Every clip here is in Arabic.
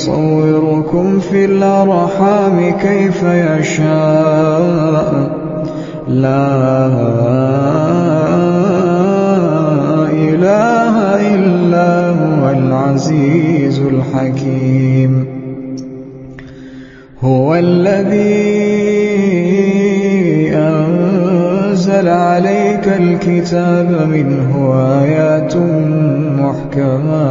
يصوركم في الأرحام كيف يشاء. لا إله إلا هو العزيز الحكيم. هو الذي أنزل عليك الكتاب منه آيات محكمات.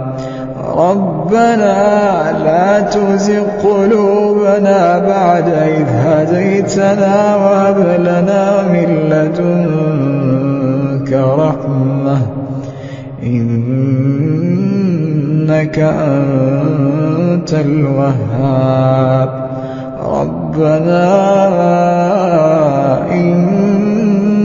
ربنا لا تزغ قلوبنا بعد إذ هديتنا وهب لنا من لدنك رحمة. إنك أنت الوهاب. ربنا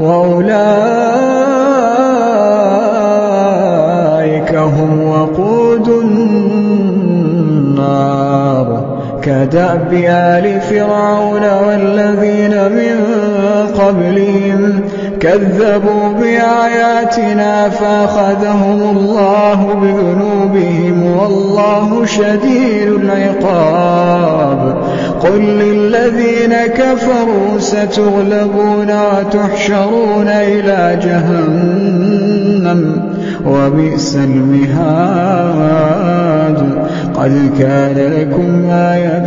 وأولئك هم وقود النار. كدأب آل فرعون والذين من قبلهم كذبوا بآياتنا فأخذهم الله بذنوبهم والله شديد العقاب. قل للذين كفروا ستغلبون وتحشرون إلى جهنم وبئس المهاد. قد كان لكم آية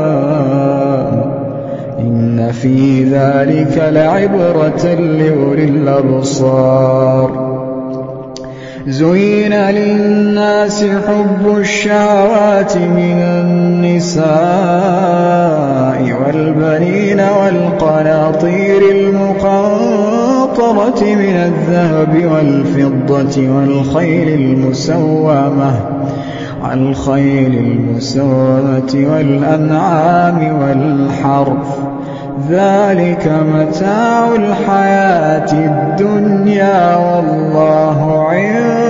إن في ذلك لعبرة لأولي الأبصار زين للناس حب الشهوات من النساء والبنين والقناطير المقنطرة من الذهب والفضة والخيل المسومة والخيل المسومة والأنعام والحرث ذلك متاع الحياة الدنيا والله عنده.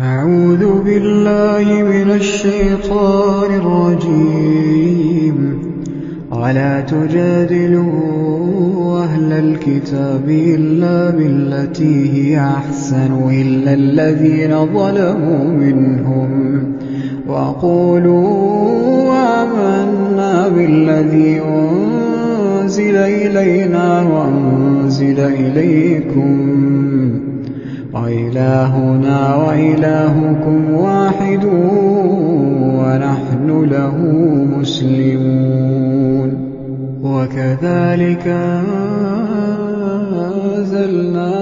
أعوذ بالله من الشيطان الرجيم. ولا تجادلوا أهل الكتاب إلا بالتي هي أحسن إلا الذين ظلموا منهم. وقولوا آمنا بالذي أنزل إلينا وأنزل إليكم. وإلهنا وإلهكم واحد ونحن له مسلمون. وكذلك أنزلنا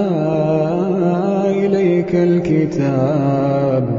إليك الكتاب.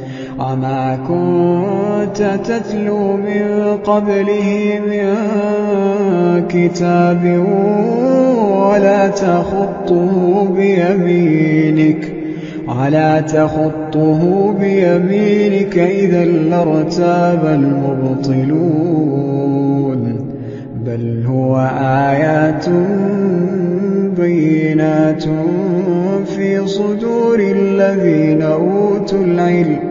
وما كنت تتلو من قبله من كتاب ولا تخطه بيمينك ولا تخطه بيمينك إذا لارتاب المبطلون بل هو آيات بينات في صدور الذين أوتوا العلم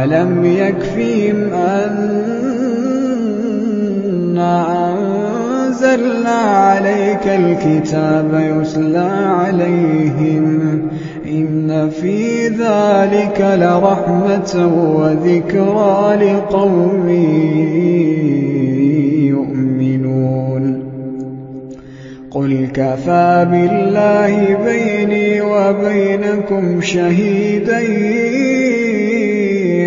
أولم يكفيهم أنا أنزلنا عليك الكتاب يتلى عليهم إن في ذلك لرحمة وذكرى لقوم يؤمنون قل كفى بالله بيني وبينكم شهيدا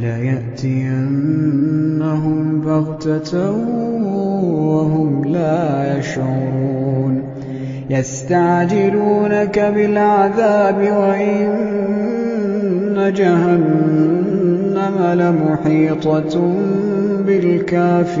وليأتينهم بغتة وهم لا يشعرون. يستعجلونك بالعذاب وإن جهنم لمحيطة بالكافرين.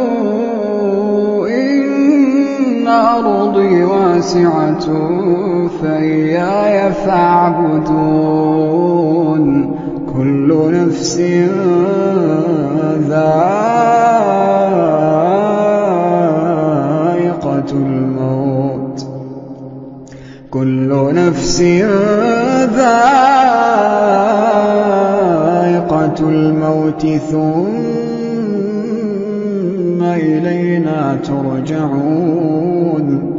أرضي واسعة فإياي فاعبدون كل نفس ذائقة الموت. كل نفس ذائقة الموت ثم إلينا ترجعون.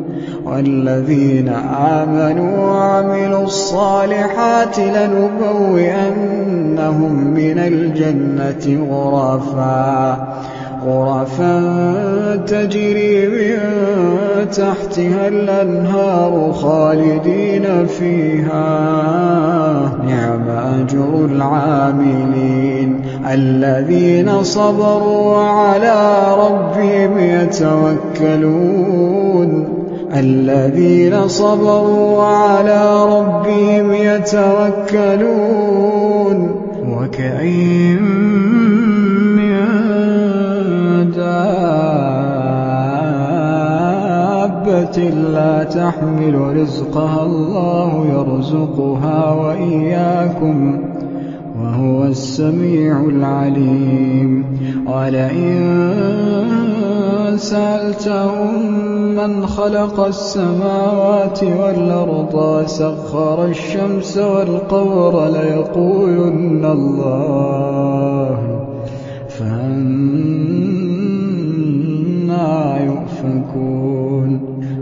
والذين آمنوا وعملوا الصالحات لنبوئنهم من الجنة غرفا. غرفا تجري من تحتها الأنهار خالدين فيها. نعم أجر العاملين. الذين صبروا على ربهم يتوكلون. الذين صبروا على ربهم يتوكلون. وكأين من دابة لا تحمل رزقها الله يرزقها وإياكم. وهو السميع العليم. ولئن سألتهم من خلق السماوات والأرض سخر الشمس والقمر ليقولن الله. فأنا يؤفكون.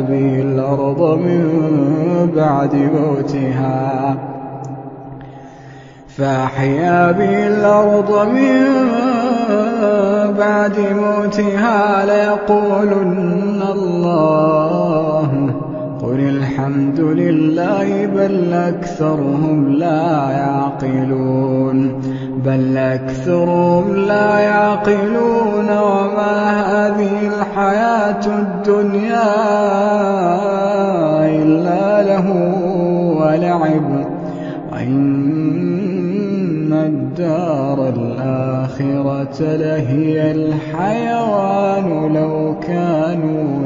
به الأرض من بعد موتها. فأحيا به الأرض من بعد موتها ليقولن الله. قل الحمد لله بل أكثرهم لا يعقلون. بل أكثرهم لا يعقلون وما هذه الحياة الدنيا إلا له ولعب. وإن الدار الآخرة لهي الحيوان لو كانوا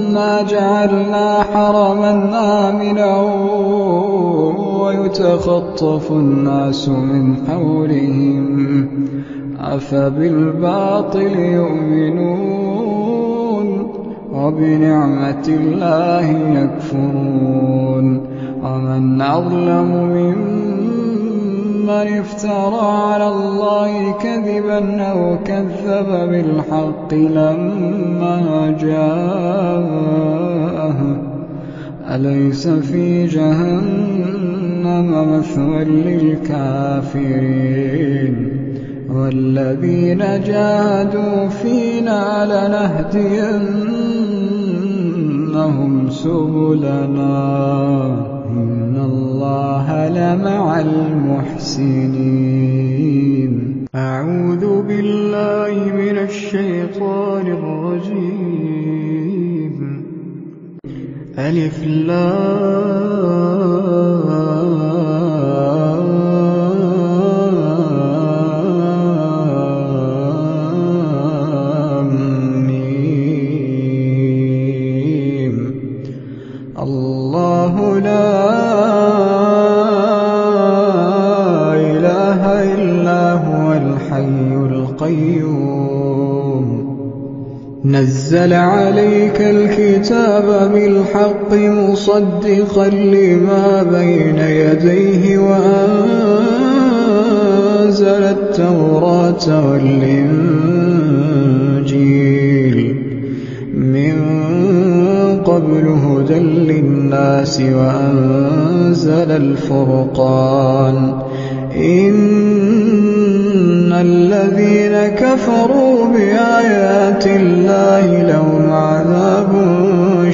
أنا جعلنا حرما آمنا ويتخطف الناس من حولهم أفبالباطل يؤمنون وبنعمة الله يكفرون ومن أظلم ممن افترى على الله كذبا أو كذب بالحق لما جاءه أليس في جهنم مثوى للكافرين والذين جاهدوا فينا لنهدينهم سبلنا إن الله لمع المحسنين. أعوذ بالله من الشيطان الرجيم. ألف لام. الكتاب بالحق مصدقا لما بين يديه وأنزل التوراة والإنجيل. من قبل هدى للناس وأنزل الفرقان. إن الذين كفروا بآيات الله لهم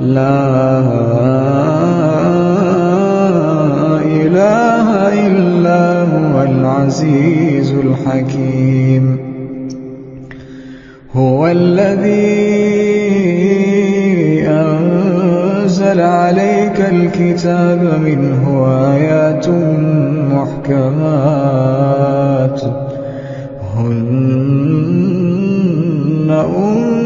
لا إله إلا هو العزيز الحكيم. هو الذي أنزل عليك الكتاب منه آيات محكمات. هن أم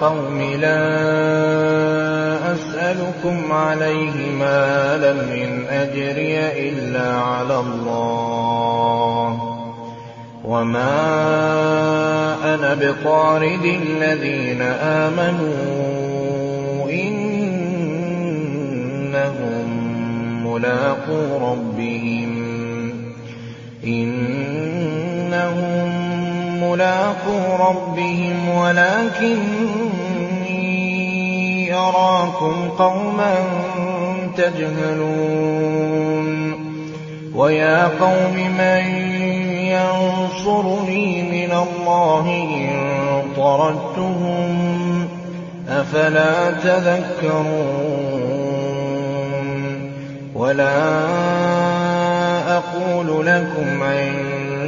قوم لا أسألكم عليه مالا من أجري إلا على الله. وما أنا بطارد الذين آمنوا إنهم ملاقو ربهم. إنهم ملاقو ربهم ولكني أراكم قوما تجهلون. ويا قوم من ينصرني من الله إن طردتهم أَفَلَا تَذَكَّرُونَ. وَلَا أَقُولُ لَكُمْ عِندِي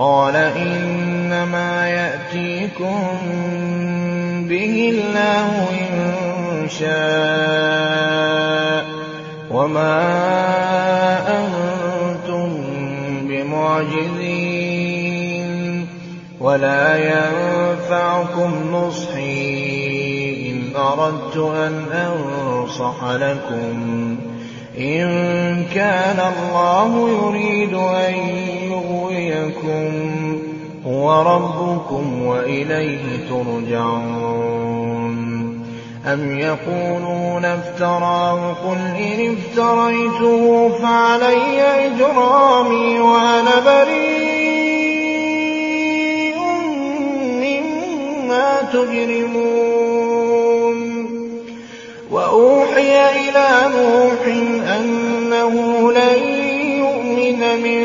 قَالَ إِنَّمَا يَأْتِيكُم بِهِ اللَّهُ إِن شَاءَ وَمَا أَنتُم بِمُعْجِزِينَ وَلَا يَنفَعُكُمْ نُصْحِي إِنْ أَرَدتُّ أَنْ أَنصَحَ لَكُمْ إِن كَانَ اللَّهُ يُرِيدُ أَن يُغْوِيَكُمْ هُوَ رَبُّكُمْ وَإِلَيْهِ تُرْجَعُونَ. أَمْ يَقُولُونَ افْتَرَاهُ ۖ قُلْ إِنِ افْتَرَيْتُهُ فَعَلَيَّ إِجْرَامِي وَأَنَا بَرِيءٌ مِّمَّا تُجْرِمُونَ. وَأُوحِيَ إِلَىٰ نُوحٍ أَنَّهُ لَن يُؤْمِنَ مِن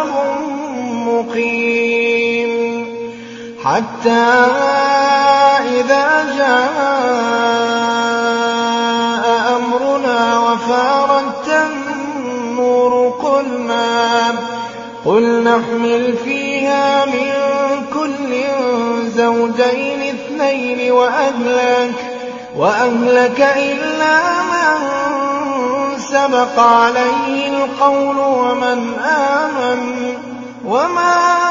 حَتَّىٰ إِذَا جَاءَ أَمْرُنَا وَفَارَتِ النُّورُ قُلْ نَحْمِلْ فِيهَا مِن كُلٍّ زَوْجَيْنِ اثْنَيْنِ وَأَهْلَكَ إِلَّا مَن سَبَقَ عَلَيْهِ الْقَوْلُ وَمَنْ آمَنَ وَمَا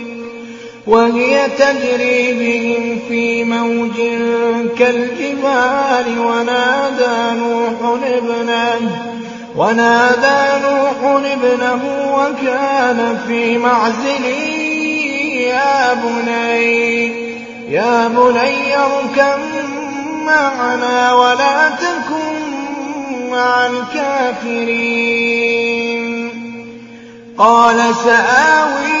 وَهِيَ تَجْرِي بِهِمْ فِي مَوْجٍ كَالْجِبَالِ وَنَادَىٰ نُوحٌ ابْنَهُ وَكَانَ فِي مَعْزِلٍ. يَا بُنَيَّ ارْكَب مَّعَنَا وَلَا تَكُن مَّعَ الْكَافِرِينَ. قَالَ سَآوِي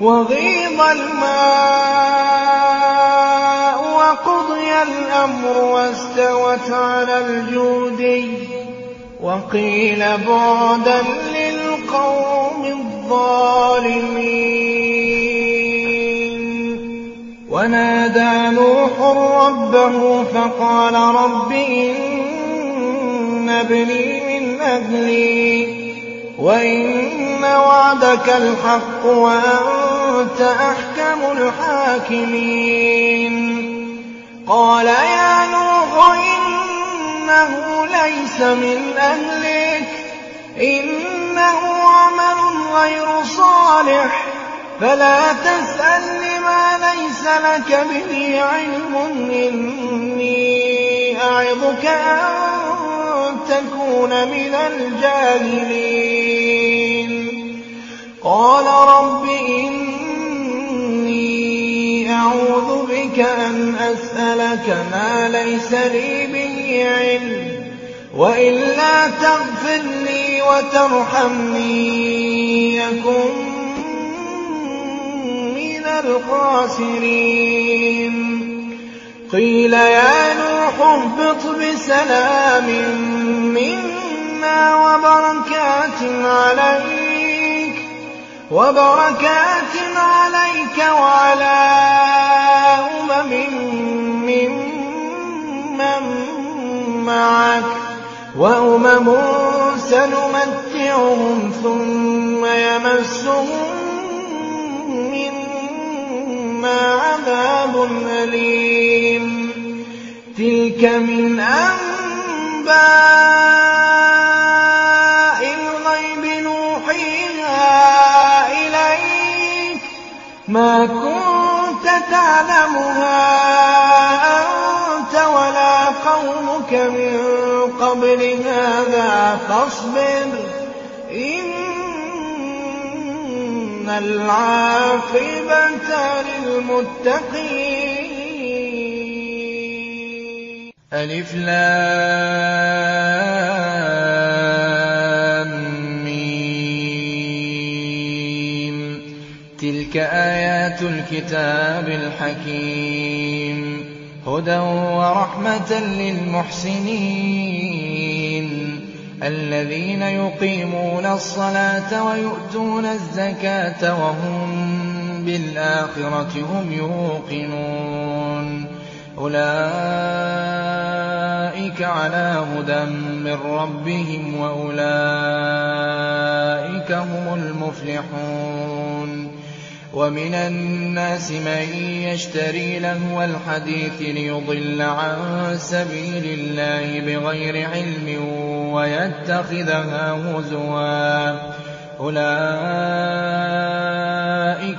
وغيض الماء وقضي الأمر واستوت على الجودي وقيل بعدا للقوم الظالمين. ونادى نوح ربه فقال رب إن ابني من أهلي. وإن وعدك الحق وأنت أحكم الحاكمين. قال يا نوح إنه ليس من أهلك إنه عمل غير صالح فلا تسأل ما ليس لك به علم إني أعظك أن تكون من الجاهلين. قال رب إني أعوذ بك أن أسألك ما ليس لي به علم وإلا تغفر لي وترحمني يكن من الخاسرين. قيل يا نوح اهبط بسلام منا وبركات عليك. وبركات عليك وعلى أمم ممن معك وأمم سنمتعهم ثم يمسهم منا عذاب أليم. تلك من أنباء قبل هذا فاصبر إن العاقبة للمتقين. ألف ميم. تلك آيات الكتاب الحكيم. هدى ورحمة للمحسنين. الذين يقيمون الصلاة ويؤتون الزكاة وهم بالآخرة هم يوقنون. أولئك على هدى من ربهم وأولئك هم المفلحون. ومن الناس من يشتري لهو الحديث ليضل عن سبيل الله بغير علم ويتخذها هزوا. أولئك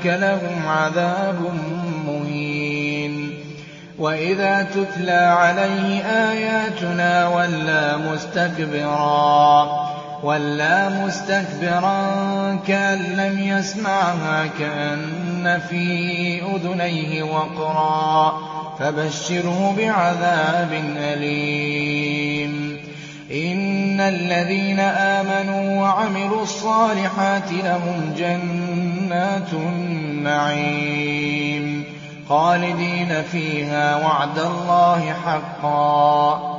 لهم عذاب مهين. وإذا تتلى عليه آياتنا ولى مستكبرا. وَلَّىٰ مُسْتَكْبِرًا كَأَن لَّمْ يَسْمَعْهَا كَأَنَّ فِي أُذُنَيْهِ وَقْرًا فَبَشِّرْهُ بِعَذَابٍ أَلِيمٍ إِنَّ الَّذِينَ آمَنُوا وَعَمِلُوا الصَّالِحَاتِ لَهُمْ جَنَّاتُ النَّعِيمِ خَالِدِينَ فِيهَا ۖ وَعْدَ اللَّهِ حَقًّا ۚ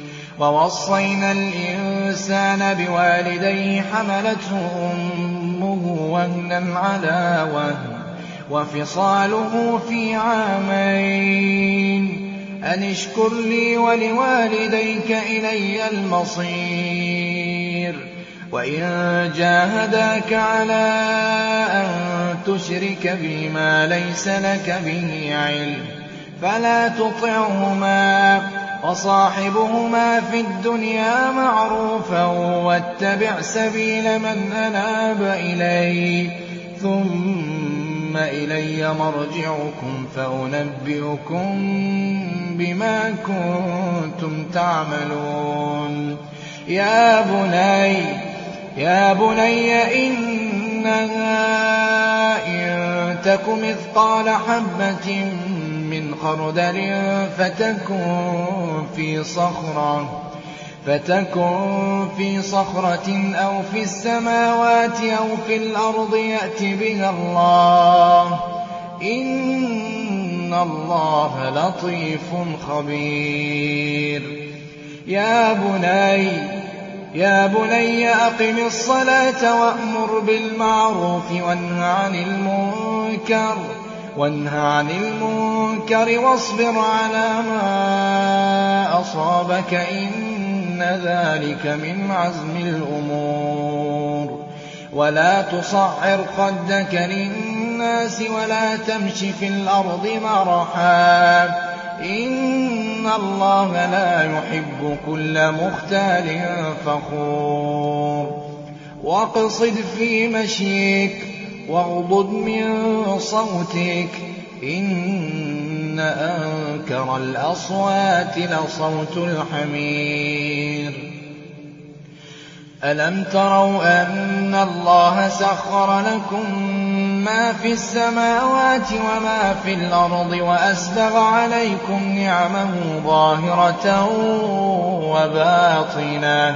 ووصينا الإنسان بوالديه حملته أمه وهنا على وهن وفصاله في عامين. أن اشكر لي ولوالديك إلي المصير. وإن جاهداك على أن تشرك بي ما ليس لك به علم. فلا تطعهما. وصاحبهما في الدنيا معروفا واتبع سبيل من أناب إلي ثم إلي مرجعكم فأنبئكم بما كنتم تعملون. يا بني يا بني إنها إن تك مثقال حبة من خردل فتكن في صخرة فتكن في صخرة أو في السماوات أو في الأرض يأت بها الله. إن الله لطيف خبير. يا بني يا بني أقم الصلاة وأمر بالمعروف وانه عن المنكر. وانه عن المنكر واصبر على ما أصابك إن ذلك من عزم الأمور. ولا تصعر خدك للناس ولا تمش في الأرض مرحا. إن الله لا يحب كل مختال فخور. واقصد في مشيك واغضض من صوتك إن أنكر الأصوات لصوت الحمير. ألم تروا أن الله سخر لكم ما في السماوات وما في الأرض وأسبغ عليكم نعمه ظاهرة وباطنة.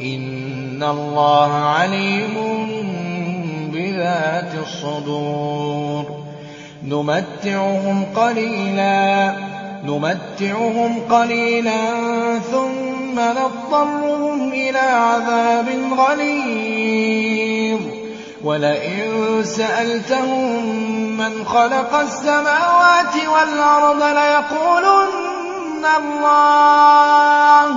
إن الله عليم بذات الصدور نمتعهم قليلا نمتعهم قليلا ثم نضطرهم إلى عذاب غليظ. ولئن سألتهم من خلق السماوات والأرض ليقولن الله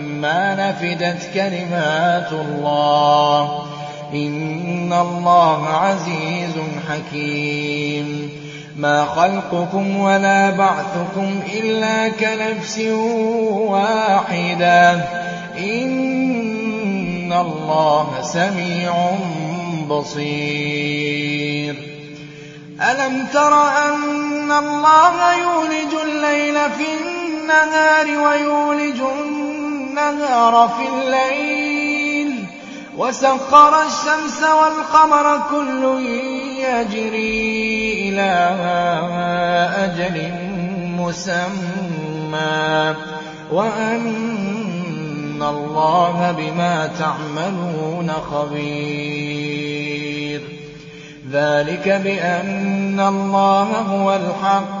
ما نفدت كلمات الله. إِنَّ اللَّهَ عَزِيزٌ حَكِيمٌ. مَا خَلْقُكُمْ وَلَا بَعْثُكُمْ إِلَّا كَنَفْسٍ وَاحِدَةٍ ۗ. إِنَّ اللَّهَ سَمِيعٌ بَصِيرٌ. أَلَمْ تَرَ أَنَّ اللَّهَ يُولِجُ اللَّيْلَ فِي النَّهَارِ وَيُولِجُ النَّهَارَ فِي اللَّيْلِ وَسَخَّرَ الشَّمْسَ وَالْقَمَرَ كُلٌّ يَجْرِي إِلَىٰ أَجَلٍ مُّسَمًّى وَأَنَّ اللَّهَ بِمَا تَعْمَلُونَ خَبِيرٌ. ذَٰلِكَ بِأَنَّ اللَّهَ هُوَ الْحَقُّ.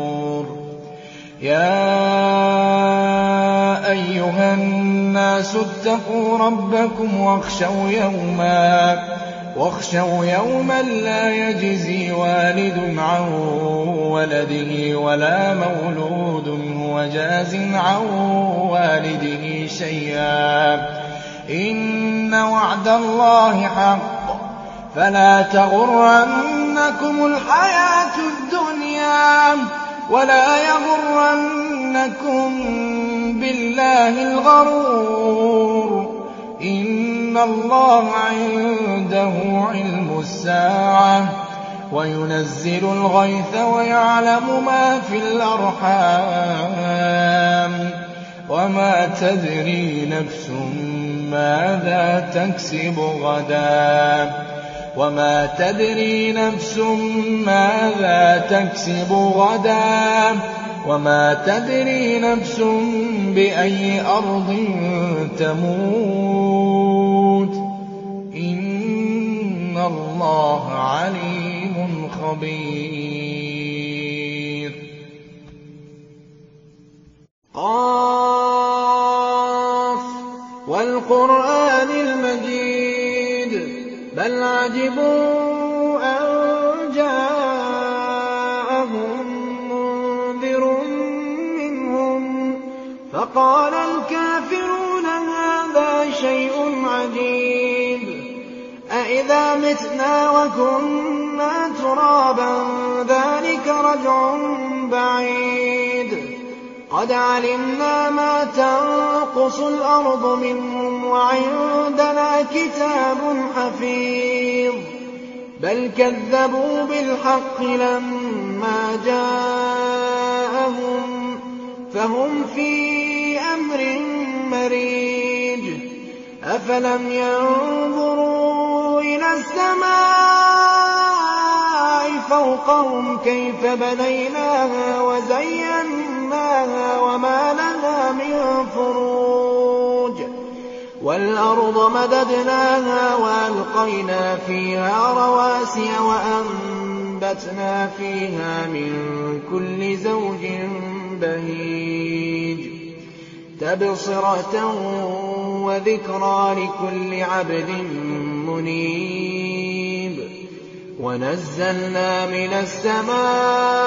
يَا أَيُّهَا النَّاسُ اتَّقُوا رَبَّكُمْ وَاخْشَوْا يَوْمًا لَّا يَجْزِي وَالِدٌ عَن وَلَدِهِ وَلَا مَوْلُودٌ هُوَ جَازٍ عَن وَالِدِهِ شَيْئًا ۚ. إِنَّ وَعْدَ اللَّهِ حَقٌّ ۖ. فَلَا تَغُرَّنَّكُمُ الْحَيَاةُ الدُّنْيَا. وَلَا يَغُرَّنَّكُم بِاللَّهِ الْغَرُورُ. إِنَّ اللَّهَ عِندَهُ عِلْمُ السَّاعَةِ وَيُنَزِّلُ الْغَيْثَ وَيَعْلَمُ مَا فِي الْأَرْحَامِ ۖ. وَمَا تَدْرِي نَفْسٌ مَّاذَا تَكْسِبُ غَدًا ۖ. وَمَا تَدْرِي نَفْسٌ مَّاذَا تَكْسِبُ غَدًا ۖ وَمَا تَدْرِي نَفْسٌ بِأَيِّ أَرْضٍ تَمُوتُ ۚ إِنَّ اللَّهَ عَلِيمٌ خَبِيرٌ ق وَالْقُرْآنِ الْمَجِيدِ بَلْ عَجِبُوا أَن جَاءَهُم مُّنذِرٌ مِّنْهُمْ فَقَالَ الْكَافِرُونَ هَٰذَا شَيْءٌ عَجِيبٌ أَإِذَا مِتْنَا وَكُنَّا تُرَابًا ذَٰلِكَ رَجْعٌ بَعِيدٌ قَدْ عَلِمْنَا مَا تَنقُصُ الْأَرْضُ مِنْهُمْ وَعِندَنَا كِتَابٌ حَفِيظٌ. بَلْ كَذَّبُوا بِالْحَقِّ لَمَّا جَاءَهُمْ فَهُمْ فِي أَمْرٍ مَّرِيجٍ. أَفَلَمْ يَنظُرُوا إِلَى السَّمَاءِ فَوْقَهُمْ كَيْفَ بَنَيْنَاهَا وَزَيَّنَّاهَا وَالْأَرْضَ مَدَدْنَاهَا وَأَلْقَيْنَا فِيهَا رَوَاسِيَ وَأَنبَتْنَا فِيهَا مِن كُلِّ زَوْجٍ بَهِيجٍ. تَبْصِرَةً وَذِكْرَىٰ لِكُلِّ عَبْدٍ مُّنِيبٍ. وَنَزَّلْنَا مِنَ السَّمَاءِ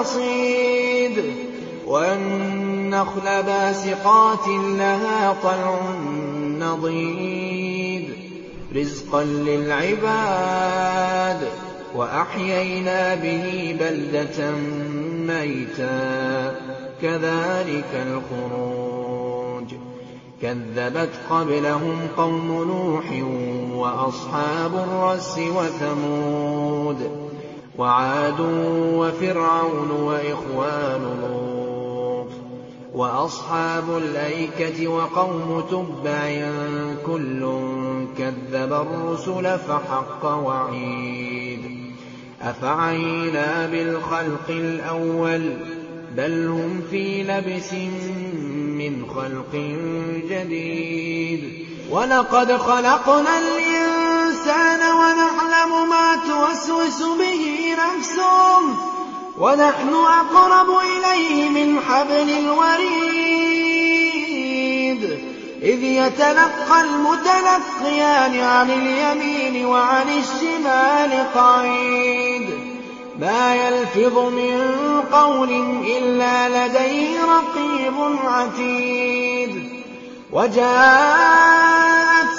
الْحَصِيدِ وَالنَّخْلَ بَاسِقَاتٍ لَّهَا طَلْعٌ نَّضِيدٌ. رِّزْقًا لِّلْعِبَادِ. وأحيينا به بلدة ميتا. كذلك الخروج. كذبت قبلهم قوم نوح وأصحاب الرس وثمود. وعاد وفرعون وإخوان لوط وأصحاب الأيكة وقوم تبع كل كذب الرسل فحق وعيد أفعينا بالخلق الأول بل هم في لبس من خلق جديد ولقد خلقنا الإنسان ونعلم ما توسوس به نفسه. ونحن أقرب إليه من حبل الوريد. إذ يتلقى المتلقيان عن اليمين وعن الشمال قعيد. ما يلفظ من قول إلا لديه رقيب عتيد. وجاءت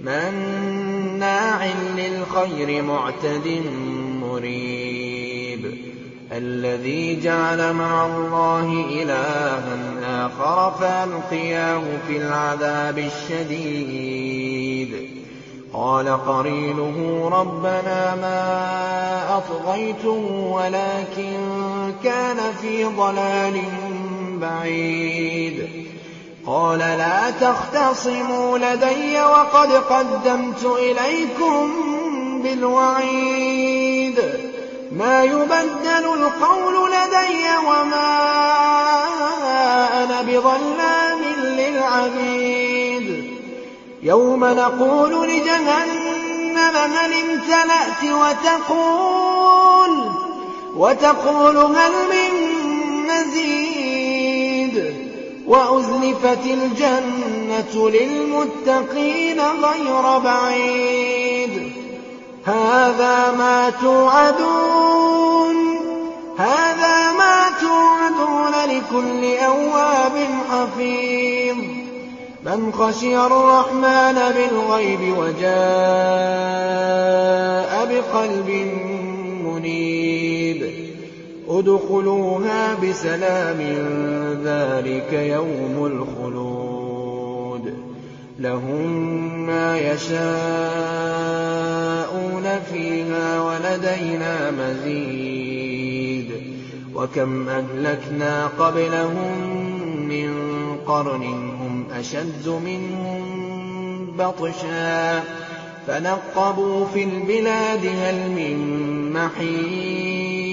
مَّنَّاعٍ لِّلْخَيْرِ مُعْتَدٍ مُّرِيبٍ. الَّذِي جَعَلَ مَعَ اللَّهِ إِلَٰهًا آخَرَ فَأَلْقِيَاهُ فِي الْعَذَابِ الشَّدِيدِ. قَالَ قَرِينُهُ رَبَّنَا مَا أَطْغَيْتُهُ وَلَٰكِن كَانَ فِي ضَلَالٍ بَعِيدٍ. قال لا تختصموا لدي وقد قدمت إليكم بالوعيد. ما يبدل القول لدي وما أنا بظلام للعبيد. يوم نقول لجهنم هل امتلأت وتقول وتقول هل من وأزلفت الجنة للمتقين غير بعيد. هذا ما توعدون هذا ما توعدون لكل أواب حفيظ. من خشي الرحمن بالغيب وجاء بقلب ادخلوها بسلام ذلك يوم الخلود. لهم ما يشاءون فيها ولدينا مزيد. وكم أهلكنا قبلهم من قرن هم أشد منهم بطشا. فنقبوا في البلاد هل من محيص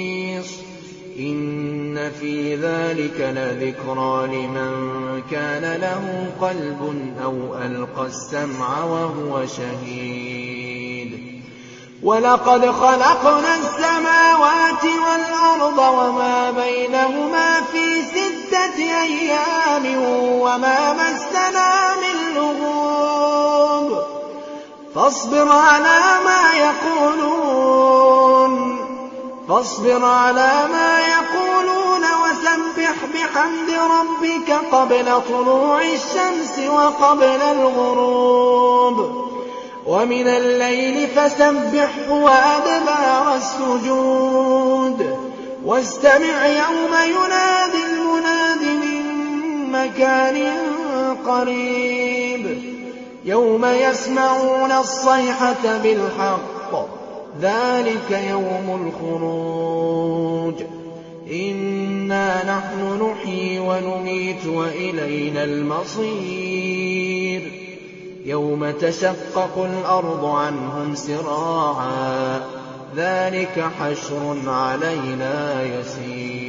إِنَّ فِي ذَٰلِكَ لَذِكْرَىٰ لِمَن كَانَ لَهُ قَلْبٌ أَوْ أَلْقَى السَّمْعَ وَهُوَ شَهِيدٌ وَلَقَدْ خَلَقْنَا السَّمَاوَاتِ وَالْأَرْضَ وَمَا بَيْنَهُمَا فِي سِتَّةِ أَيَّامٍ وَمَا مَسَّنَا مِن لُّغُوبٍ فَاصْبِرْ عَلَىٰ مَا يَقُولُونَ فاصبر على ما ربك قبل طلوع الشمس وقبل الغروب. ومن الليل فسبحه وأدبار السجود. واستمع يوم ينادي المناد من مكان قريب. يوم يسمعون الصيحة بالحق. ذلك يوم الخروج. إنا نحن نحيي وَنُمِيتُ وَإِلَيْنَا الْمَصِيرُ يَوْمَ تَشَقَّقُ الْأَرْضُ عَنْهُمْ سِرَاعًا ۚ ذَٰلِكَ حَشْرٌ عَلَيْنَا يَسِيرٌ